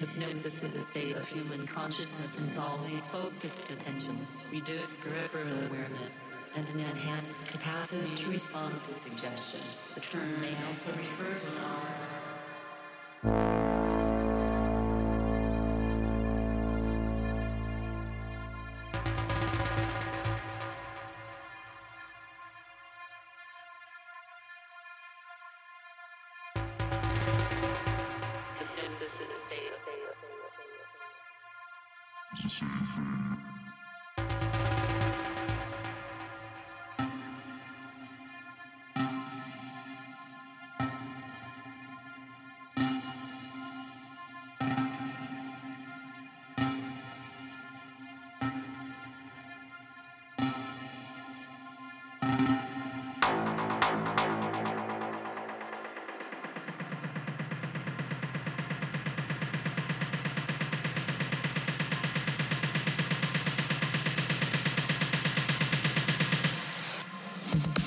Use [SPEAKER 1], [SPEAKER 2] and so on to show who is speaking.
[SPEAKER 1] Hypnosis is a state of human consciousness involving focused attention, reduced peripheral awareness, and an enhanced capacity to respond to suggestion. The term may also refer to an art. this is a safe. Mm-hmm.